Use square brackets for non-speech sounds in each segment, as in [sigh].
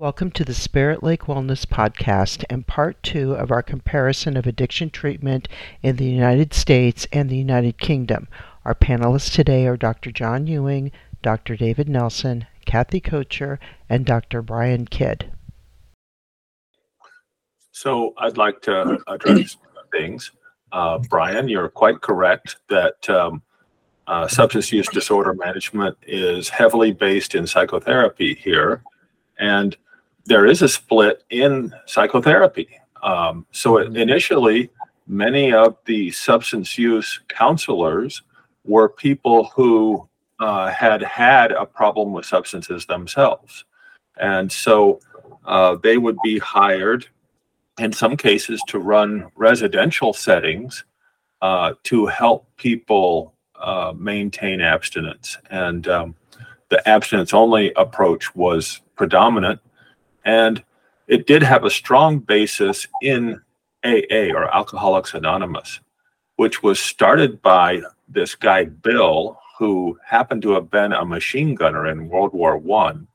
Welcome to the Spirit Lake Wellness Podcast and part two of our comparison of addiction treatment in the United States and the United Kingdom. Our panelists today are Dr. John Ewing, Dr. David Nelson, Kathy Kocher, and Dr. Brian Kidd. So I'd like to address things. Uh, Brian, you're quite correct that um, uh, substance use disorder management is heavily based in psychotherapy here. And there is a split in psychotherapy. Um, so mm-hmm. initially, many of the substance use counselors were people who uh, had had a problem with substances themselves. And so uh, they would be hired in some cases to run residential settings uh, to help people uh, maintain abstinence. And um, the abstinence only approach was predominant and it did have a strong basis in AA or Alcoholics Anonymous, which was started by this guy Bill, who happened to have been a machine gunner in World War One,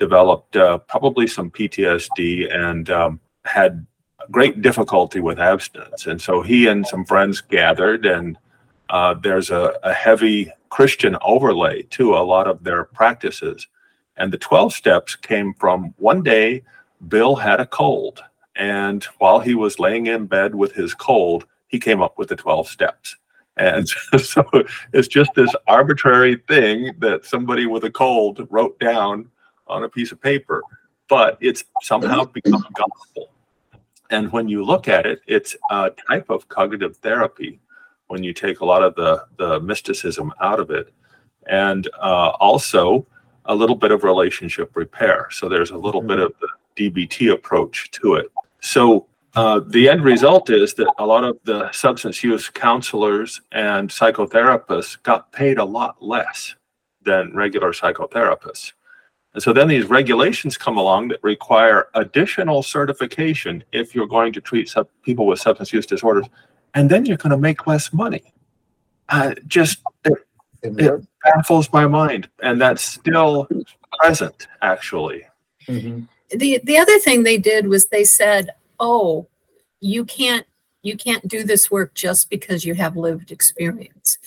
developed uh, probably some PTSD and um, had great difficulty with abstinence. And so he and some friends gathered, and uh, there's a, a heavy Christian overlay to a lot of their practices. And the 12 steps came from one day, Bill had a cold. And while he was laying in bed with his cold, he came up with the 12 steps. And [laughs] so it's just this arbitrary thing that somebody with a cold wrote down on a piece of paper, but it's somehow become gospel. And when you look at it, it's a type of cognitive therapy when you take a lot of the, the mysticism out of it. And uh, also, a little bit of relationship repair. So there's a little mm-hmm. bit of the DBT approach to it. So uh, the end result is that a lot of the substance use counselors and psychotherapists got paid a lot less than regular psychotherapists. And so then these regulations come along that require additional certification if you're going to treat sub- people with substance use disorders, and then you're going to make less money. Uh, just it, it baffles my mind, and that's still present actually. Mm-hmm. The the other thing they did was they said, "Oh, you can't you can't do this work just because you have lived experience."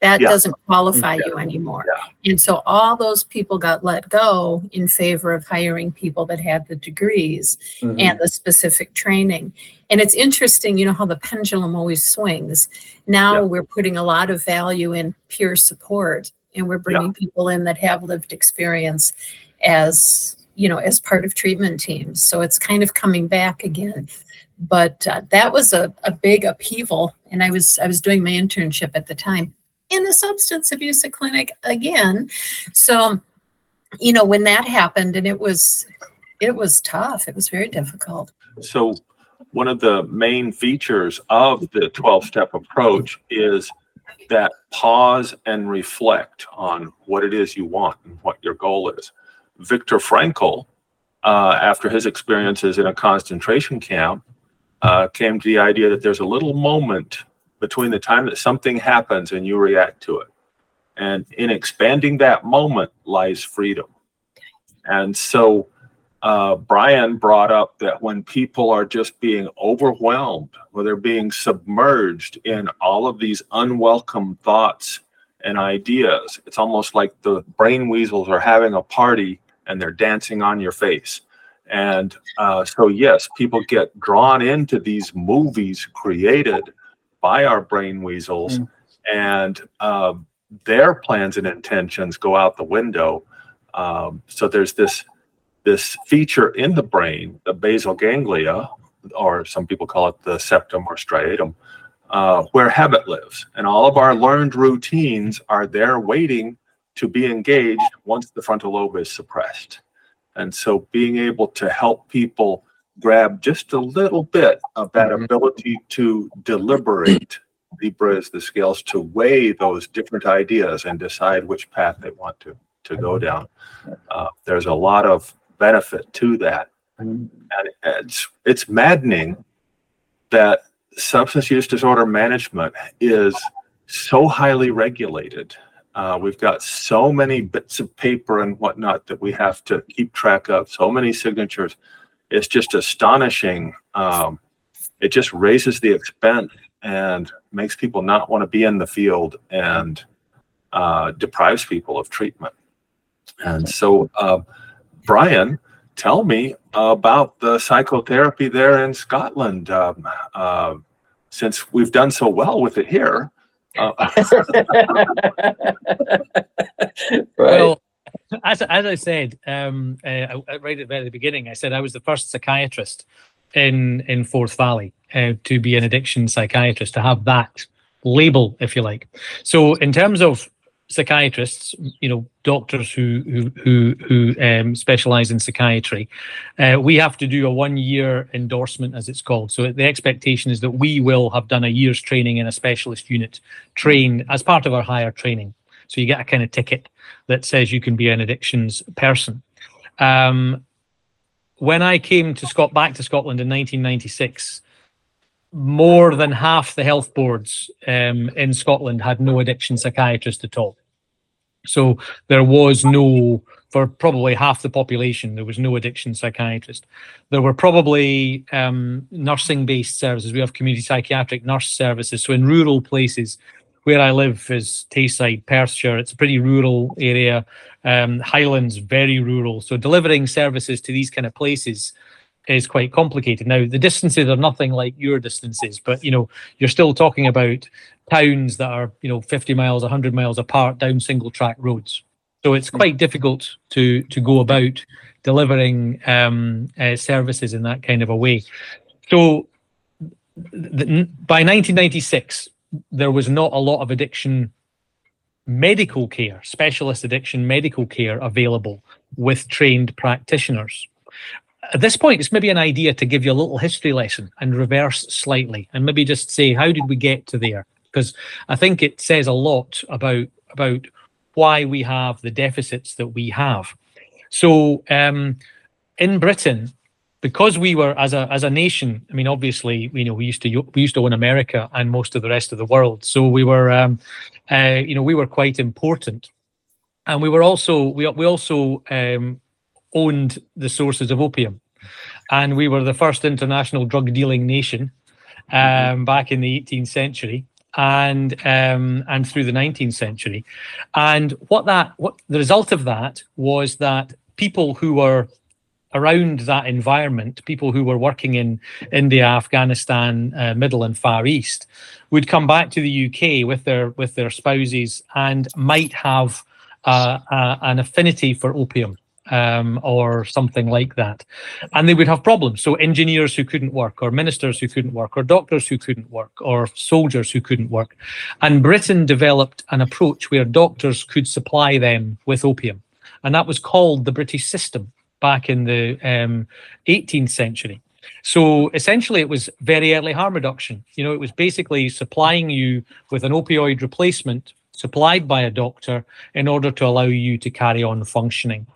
That yeah. doesn't qualify yeah. you anymore. Yeah. And so all those people got let go in favor of hiring people that had the degrees mm-hmm. and the specific training. And it's interesting, you know, how the pendulum always swings. Now we're putting a lot of value in peer support and we're bringing people in that have lived experience as, you know, as part of treatment teams. So it's kind of coming back again but uh, that was a, a big upheaval and i was i was doing my internship at the time in a substance abuse clinic again. So, you know, when that happened and it was it was tough. It was very difficult. So one of the main features of the 12 step approach is that pause and reflect on what it is you want and what your goal is. Viktor Frankl, uh, after his experiences in a concentration camp, uh, came to the idea that there's a little moment between the time that something happens and you react to it. And in expanding that moment lies freedom. And so uh, Brian brought up that when people are just being overwhelmed, or they're being submerged in all of these unwelcome thoughts and ideas, it's almost like the brain weasels are having a party and they're dancing on your face. And uh, so, yes, people get drawn into these movies created by our brain weasels, mm. and uh, their plans and intentions go out the window. Um, so there's this this feature in the brain, the basal ganglia, or some people call it the septum or striatum, uh, where habit lives, and all of our learned routines are there waiting to be engaged once the frontal lobe is suppressed. And so being able to help people grab just a little bit of that mm-hmm. ability to deliberate. Libra is the scales to weigh those different ideas and decide which path they want to, to go down. Uh, there's a lot of benefit to that. And it's, it's maddening that substance use disorder management is so highly regulated. Uh, we've got so many bits of paper and whatnot that we have to keep track of, so many signatures. It's just astonishing. Um, it just raises the expense and makes people not want to be in the field and uh, deprives people of treatment. And so, uh, Brian, tell me about the psychotherapy there in Scotland. Um, uh, since we've done so well with it here, uh, right. [laughs] Well, as, as I said um, uh, right at the very beginning, I said I was the first psychiatrist in in Forth Valley uh, to be an addiction psychiatrist to have that label, if you like. So in terms of psychiatrists, you know, doctors who who who, who um, specialize in psychiatry, uh, we have to do a one-year endorsement, as it's called. So the expectation is that we will have done a year's training in a specialist unit, trained as part of our higher training. So you get a kind of ticket that says you can be an addictions person. Um, when I came to Scott back to Scotland in 1996, more than half the health boards um, in Scotland had no addiction psychiatrist at all. So there was no, for probably half the population, there was no addiction psychiatrist. There were probably um, nursing based services. We have community psychiatric nurse services. So in rural places, where I live is Tayside, Perthshire. It's a pretty rural area. Um, Highlands, very rural. So delivering services to these kind of places is quite complicated. Now, the distances are nothing like your distances, but you know, you're still talking about towns that are, you know, 50 miles, 100 miles apart down single track roads. So it's hmm. quite difficult to to go about delivering um, uh, services in that kind of a way. So by 1996, there was not a lot of addiction medical care, specialist addiction medical care available with trained practitioners at this point, it's maybe an idea to give you a little history lesson and reverse slightly, and maybe just say, how did we get to there? Because I think it says a lot about about why we have the deficits that we have. So um, in Britain, because we were as a as a nation, I mean, obviously, you know, we used to we used to own America and most of the rest of the world. So we were, um, uh, you know, we were quite important, and we were also we we also um, owned the sources of opium. And we were the first international drug dealing nation um, back in the 18th century and um, and through the 19th century. And what that what the result of that was that people who were around that environment, people who were working in India, Afghanistan, uh, Middle and Far East, would come back to the UK with their with their spouses and might have uh, uh, an affinity for opium um, or something like that. And they would have problems. So, engineers who couldn't work, or ministers who couldn't work, or doctors who couldn't work, or soldiers who couldn't work. And Britain developed an approach where doctors could supply them with opium. And that was called the British system back in the um, 18th century. So essentially, it was very early harm reduction. You know, it was basically supplying you with an opioid replacement supplied by a doctor in order to allow you to carry on functioning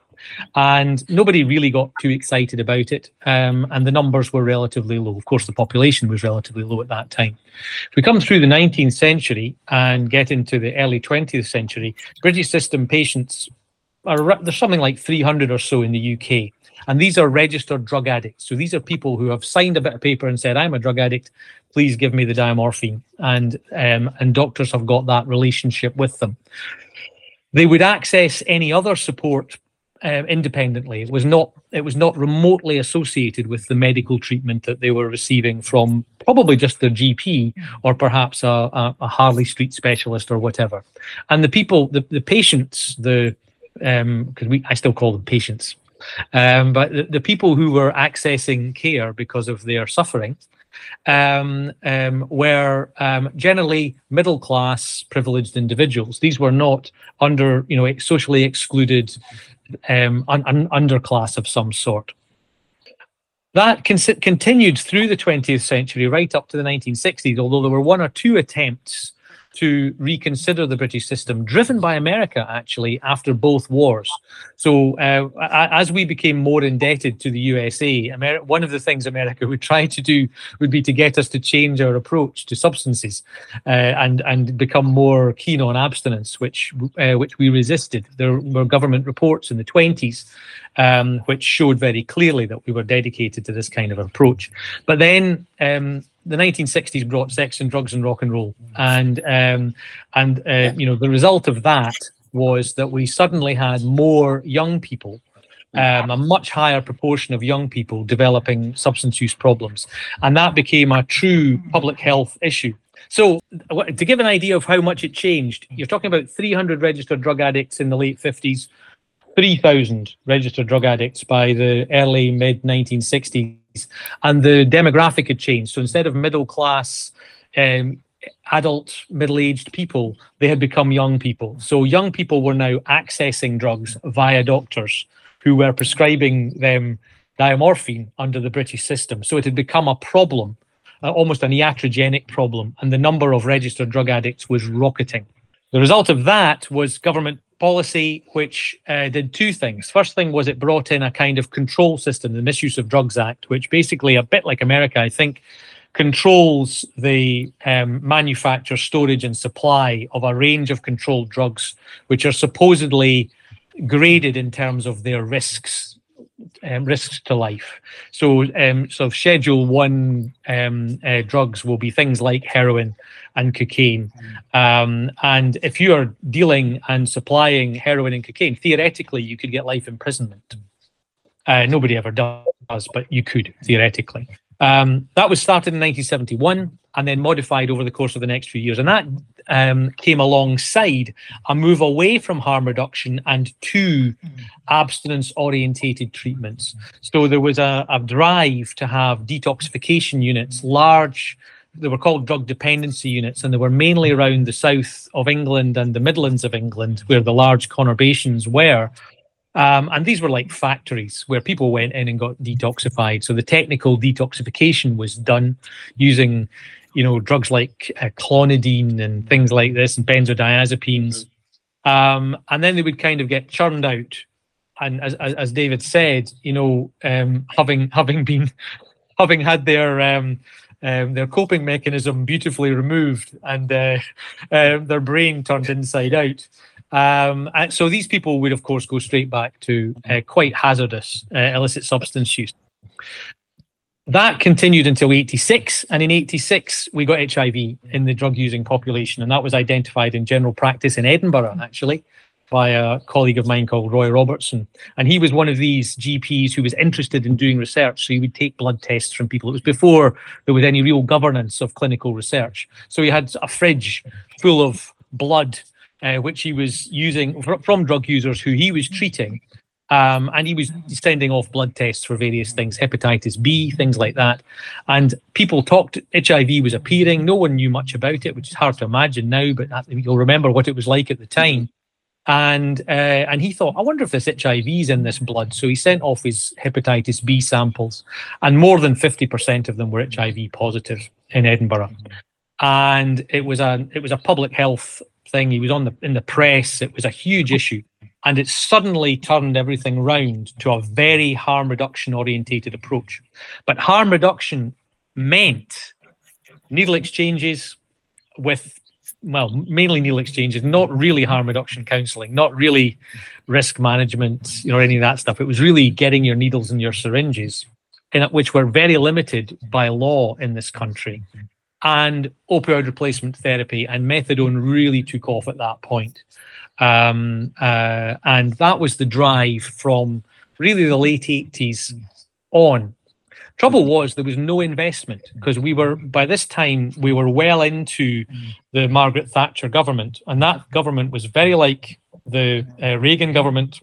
and nobody really got too excited about it. Um, and the numbers were relatively low. Of course, the population was relatively low at that time. If we come through the 19th century and get into the early 20th century, British system patients there's something like 300 or so in the UK. And these are registered drug addicts. So these are people who have signed a bit of paper and said, I'm a drug addict. Please give me the diamorphine. And um, and doctors have got that relationship with them. They would access any other support um, independently. It was not it was not remotely associated with the medical treatment that they were receiving from probably just their GP or perhaps a, a, a Harley Street specialist or whatever. And the people, the, the patients, the because um, we I still call them patients, um, but the, the people who were accessing care because of their suffering um, um, were um, generally middle class privileged individuals. These were not under, you know, socially excluded um, un- un- underclass of some sort. That con- continued through the 20th century, right up to the 1960s, although there were one or two attempts to reconsider the British system, driven by America actually after both wars. So uh, as we became more indebted to the USA, Ameri- one of the things America [laughs] would try to do would be to get us to change our approach to substances uh, and and become more keen on abstinence, which uh, which we resisted. There were government reports in the 20s um, which showed very clearly that we were dedicated to this kind of approach. But then um, the 1960s brought sex and drugs and rock and roll, and um, and uh, you know the result of that was that we suddenly had more young people. Um, a much higher proportion of young people developing substance use problems. And that became a true public health issue. So, to give an idea of how much it changed, you're talking about 300 registered drug addicts in the late 50s, 3,000 registered drug addicts by the early mid 1960s, and the demographic had changed. So instead of middle class, um, adult, middle aged people, they had become young people. So young people were now accessing drugs via doctors who were prescribing them diamorphine under the British system. So it had become a problem, uh, almost an iatrogenic problem, and the number of registered drug addicts was rocketing. The result of that was government policy which uh, did two things. First thing was it brought in a kind of control system, the Misuse of Drugs Act, which basically, a bit like America, I think, controls the um, manufacture, storage, and supply of a range of controlled drugs, which are supposedly graded in terms of their risks. Um, risks to life. So, um, so Schedule One um, uh, drugs will be things like heroin, and cocaine. Um, and if you are dealing and supplying heroin and cocaine, theoretically, you could get life imprisonment. Uh, nobody ever does, but you could theoretically. Um, that was started in 1971 and then modified over the course of the next few years. And that um, came alongside a move away from harm reduction and to abstinence orientated treatments. So there was a, a drive to have detoxification units, large they were called drug dependency units, and they were mainly around the south of England and the Midlands of England, where the large conurbations were. Um, and these were like factories where people went in and got detoxified. So the technical detoxification was done using, you know, drugs like uh, clonidine and things like this, and benzodiazepines. Um, and then they would kind of get churned out. And as, as David said, you know, um, having having been [laughs] having had their um, um, their coping mechanism beautifully removed and uh, [laughs] their brain turned inside out. Um, and so these people would, of course, go straight back to uh, quite hazardous uh, illicit substance use. That continued until 86, and in 86, we got HIV in the drug using population, and that was identified in general practice in Edinburgh, actually by a colleague of mine called Roy Robertson. And he was one of these GPs who was interested in doing research. So he would take blood tests from people. It was before there was any real governance of clinical research. So he had a fridge full of blood, uh, which he was using from drug users who he was treating. Um, and he was sending off blood tests for various things, hepatitis B, things like that. And people talked, HIV was appearing. No one knew much about it, which is hard to imagine now, but you'll remember what it was like at the time and uh, and he thought, I wonder if this HIV's in this blood. So he sent off his hepatitis B samples, and more than fifty percent of them were HIV positive in Edinburgh. And it was a it was a public health thing. He was on the in the press. It was a huge issue, and it suddenly turned everything round to a very harm reduction orientated approach. But harm reduction meant needle exchanges with well, mainly needle exchanges, not really harm reduction counselling, not really risk management, you know, any of that stuff. It was really getting your needles and your syringes, in which were very limited by law in this country. And opioid replacement therapy and methadone really took off at that point. Um, uh, and that was the drive from really the late 80s on Trouble was there was no investment because we were by this time we were well into the Margaret Thatcher government, and that government was very like the uh, Reagan government.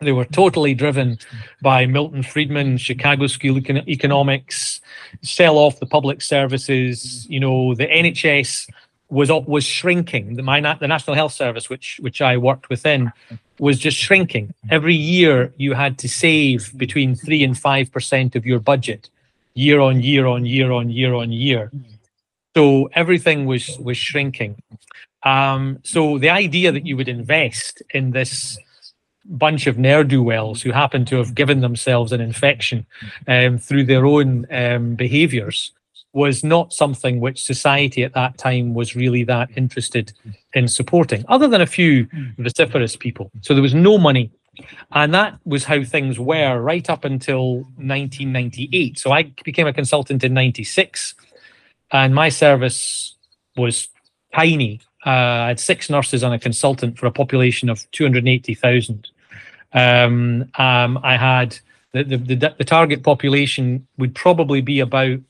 They were totally driven by Milton Friedman, Chicago School Economics, sell off the public services. You know, the NHS was was shrinking. The my the National Health Service, which which I worked within, was just shrinking. Every year you had to save between three and five percent of your budget, year on year on year on year on year. So everything was was shrinking. Um, so the idea that you would invest in this bunch of ne'er do wells who happen to have given themselves an infection um, through their own um, behaviors was not something which society at that time was really that interested in supporting, other than a few vociferous people. So there was no money. And that was how things were right up until 1998. So I became a consultant in 96, and my service was tiny. Uh, I had six nurses and a consultant for a population of 280,000. Um, um, I had the, the, the, the target population would probably be about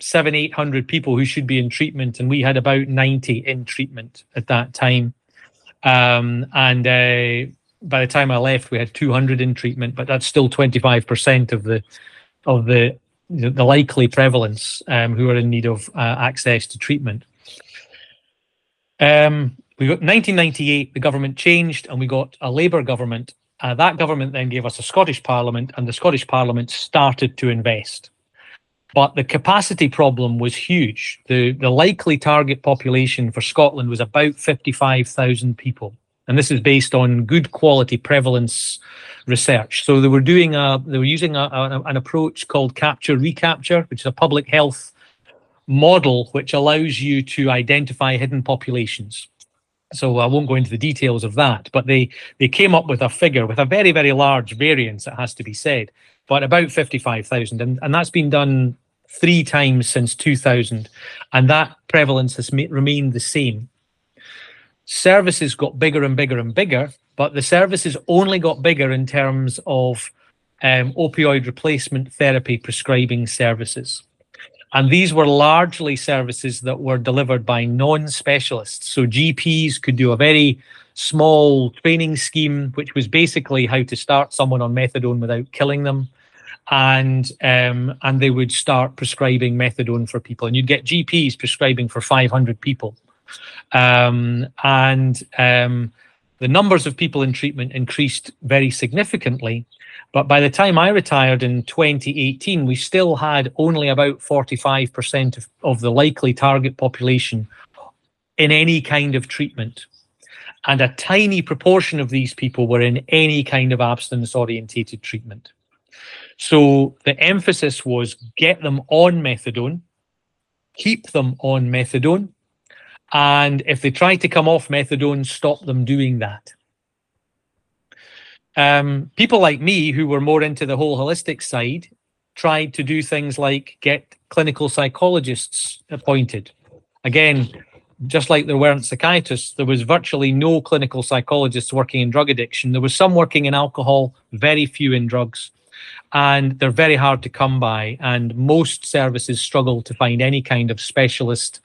seven, eight hundred people who should be in treatment, and we had about ninety in treatment at that time. Um, and uh, by the time I left, we had two hundred in treatment, but that's still twenty five percent of the of the the likely prevalence um, who are in need of uh, access to treatment. Um, we got 1998, the government changed, and we got a Labour government. Uh, that government then gave us a Scottish Parliament, and the Scottish Parliament started to invest but the capacity problem was huge. The, the likely target population for Scotland was about 55,000 people. And this is based on good quality prevalence research. So they were doing a, they were using a, a, an approach called capture recapture, which is a public health model which allows you to identify hidden populations. So I won't go into the details of that, but they they came up with a figure with a very very large variance. It has to be said, but about 55,000. And, and that's been done three times since 2000. And that prevalence has remained the same. Services got bigger and bigger and bigger, but the services only got bigger in terms of um, opioid replacement therapy prescribing services. And these were largely services that were delivered by non specialists. So GPs could do a very small training scheme, which was basically how to start someone on methadone without killing them and um, and they would start prescribing methadone for people, and you'd get GPs prescribing for 500 people, um, and um, the numbers of people in treatment increased very significantly. But by the time I retired in 2018, we still had only about 45% of, of the likely target population in any kind of treatment. And a tiny proportion of these people were in any kind of abstinence orientated treatment. So the emphasis was get them on methadone, keep them on methadone, and if they try to come off methadone, stop them doing that. Um, people like me who were more into the whole holistic side tried to do things like get clinical psychologists appointed. Again, just like there weren't psychiatrists, there was virtually no clinical psychologists working in drug addiction. There was some working in alcohol, very few in drugs and they're very hard to come by. And most services struggle to find any kind of specialist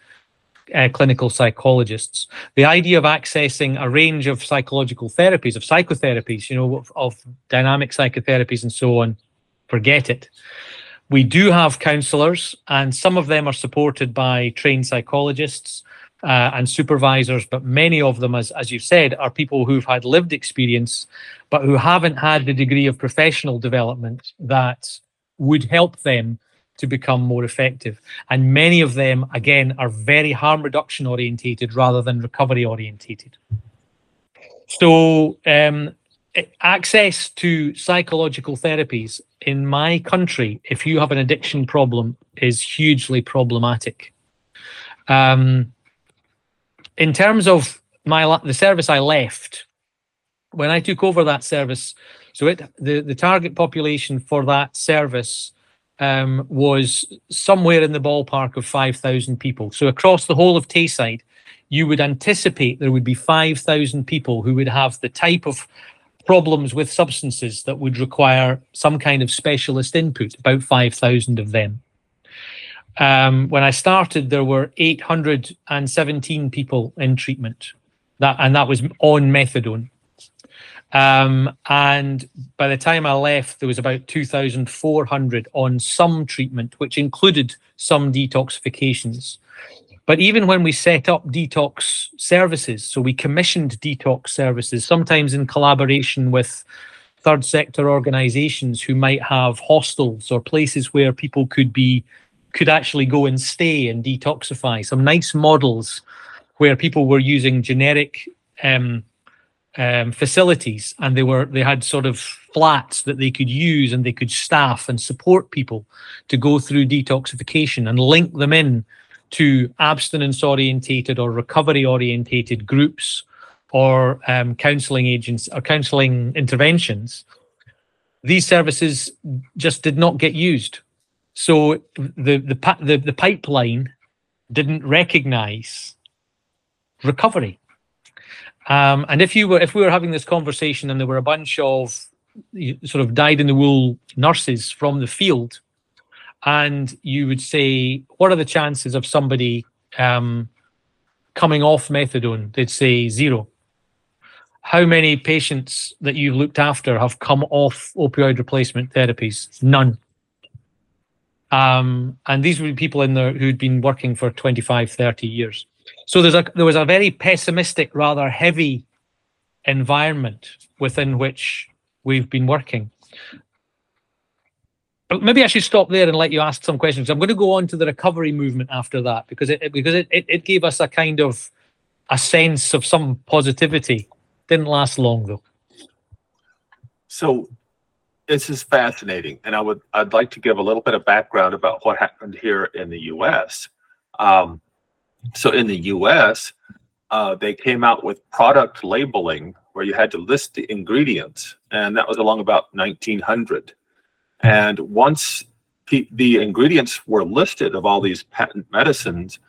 uh, clinical psychologists. The idea of accessing a range of psychological therapies, of psychotherapies, you know, of, of dynamic psychotherapies and so on, forget it. We do have counselors, and some of them are supported by trained psychologists uh, and supervisors, but many of them, as, as you've said, are people who've had lived experience, but who haven't had the degree of professional development that would help them to become more effective. And many of them, again, are very harm reduction orientated rather than recovery orientated. So, um, access to psychological therapies in my country, if you have an addiction problem, is hugely problematic. Um, in terms of my the service I left when I took over that service, so it the the target population for that service um, was somewhere in the ballpark of five thousand people. So across the whole of Tayside, you would anticipate there would be five thousand people who would have the type of problems with substances that would require some kind of specialist input. About five thousand of them. Um, when I started, there were 817 people in treatment, that and that was on methadone. Um, and by the time I left, there was about 2,400 on some treatment, which included some detoxifications. But even when we set up detox services, so we commissioned detox services, sometimes in collaboration with third sector organizations who might have hostels or places where people could be could actually go and stay and detoxify. Some nice models where people were using generic um, um, facilities and they were they had sort of flats that they could use and they could staff and support people to go through detoxification and link them in to abstinence orientated or recovery orientated groups or um, counseling agents or counseling interventions these services just did not get used so the the the, the pipeline didn't recognize recovery um, and if you were if we were having this conversation and there were a bunch of sort of dyed in the wool nurses from the field and you would say, what are the chances of somebody um, coming off methadone? They'd say zero. How many patients that you've looked after have come off opioid replacement therapies? None. Um, and these be people in there who'd been working for 25, 30 years. So there's a there was a very pessimistic, rather heavy environment within which we've been working maybe I should stop there and let you ask some questions. I'm going to go on to the recovery movement after that because it because it, it, it gave us a kind of a sense of some positivity. Didn't last long though. So this is fascinating, and I would I'd like to give a little bit of background about what happened here in the U.S. Um, so in the U.S., uh, they came out with product labeling where you had to list the ingredients, and that was along about 1900 and once pe- the ingredients were listed of all these patent medicines,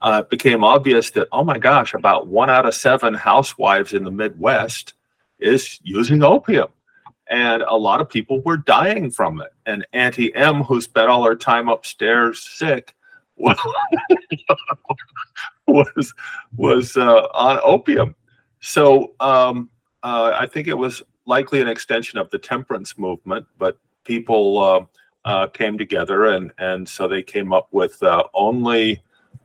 uh, it became obvious that, oh my gosh, about one out of seven housewives in the Midwest is using opium. And a lot of people were dying from it. And Auntie M, who spent all her time upstairs sick, was [laughs] was, was uh, on opium. So um, uh, I think it was likely an extension of the temperance movement, but people uh, uh, came together, and and so they came up with uh, only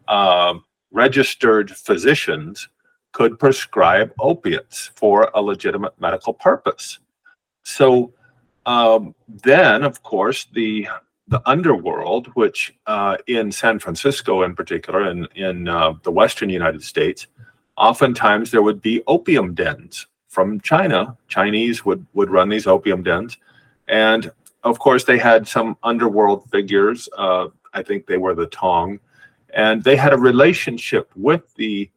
um, registered physicians could prescribe opiates for a legitimate medical purpose. So um, then, of course, the the underworld, which uh, in San Francisco in particular, and in, in uh, the Western United States, oftentimes there would be opium dens from China. Chinese would would run these opium dens, and of course, they had some underworld figures. Uh, I think they were the Tong, and they had a relationship with the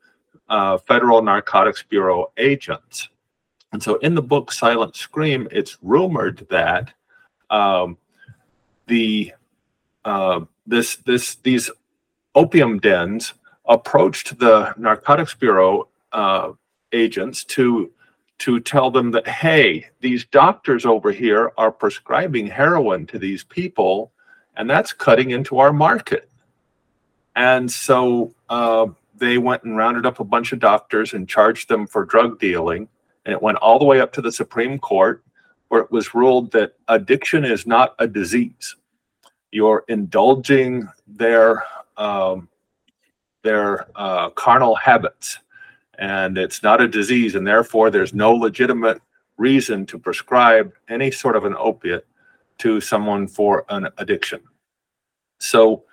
uh, Federal Narcotics Bureau agents. And so, in the book Silent Scream, it's rumored that um, the uh, this this these opium dens approached the Narcotics Bureau uh, agents to to tell them that, hey, these doctors over here are prescribing heroin to these people, and that's cutting into our market. And so uh, they went and rounded up a bunch of doctors and charged them for drug dealing. And it went all the way up to the Supreme Court, where it was ruled that addiction is not a disease. You're indulging their um, their uh, carnal habits and it's not a disease, and therefore there's no legitimate reason to prescribe any sort of an opiate to someone for an addiction. So,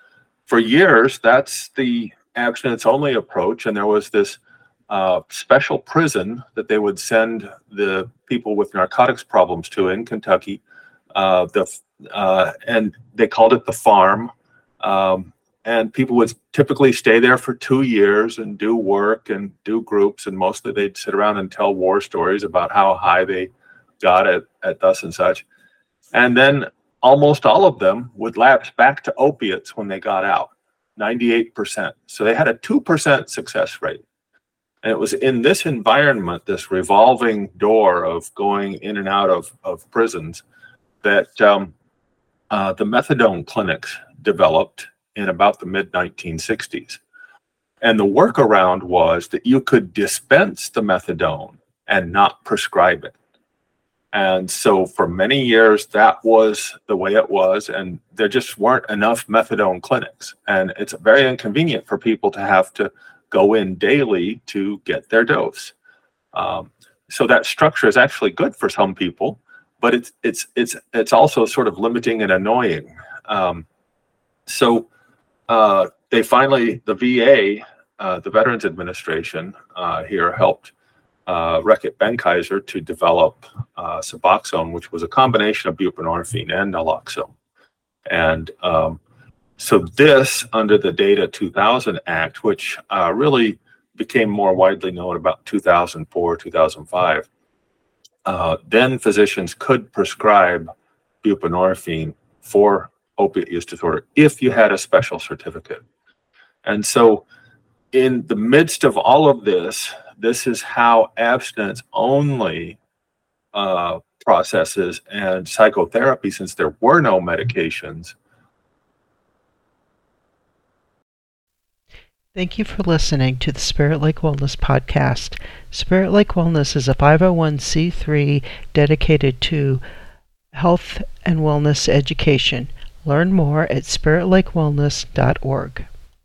for years, that's the abstinence only approach, and there was this uh, special prison that they would send the people with narcotics problems to in Kentucky. Uh, the uh, and they called it the farm. Um, and people would typically stay there for two years and do work and do groups and mostly they'd sit around and tell war stories about how high they got at, at thus and such and then almost all of them would lapse back to opiates when they got out 98% so they had a 2% success rate and it was in this environment this revolving door of going in and out of, of prisons that um, uh, the methadone clinics developed in about the mid 1960s. And the workaround was that you could dispense the methadone and not prescribe it. And so for many years, that was the way it was. And there just weren't enough methadone clinics. And it's very inconvenient for people to have to go in daily to get their dose. Um, so that structure is actually good for some people, but it's it's it's it's also sort of limiting and annoying. Um, so uh, they finally, the VA, uh, the Veterans Administration uh, here helped uh, Reckitt Benckiser to develop uh, Suboxone, which was a combination of buprenorphine and naloxone. And um, so this, under the Data 2000 Act, which uh, really became more widely known about 2004, 2005, uh, then physicians could prescribe buprenorphine for opiate use disorder if you had a special certificate. And so, in the midst of all of this, this is how abstinence only uh, processes and psychotherapy, since there were no medications. Thank you for listening to the Spirit Lake Wellness Podcast. Spirit Lake Wellness is a 501c3 dedicated to health and wellness education. Learn more at spiritlakewellness.org.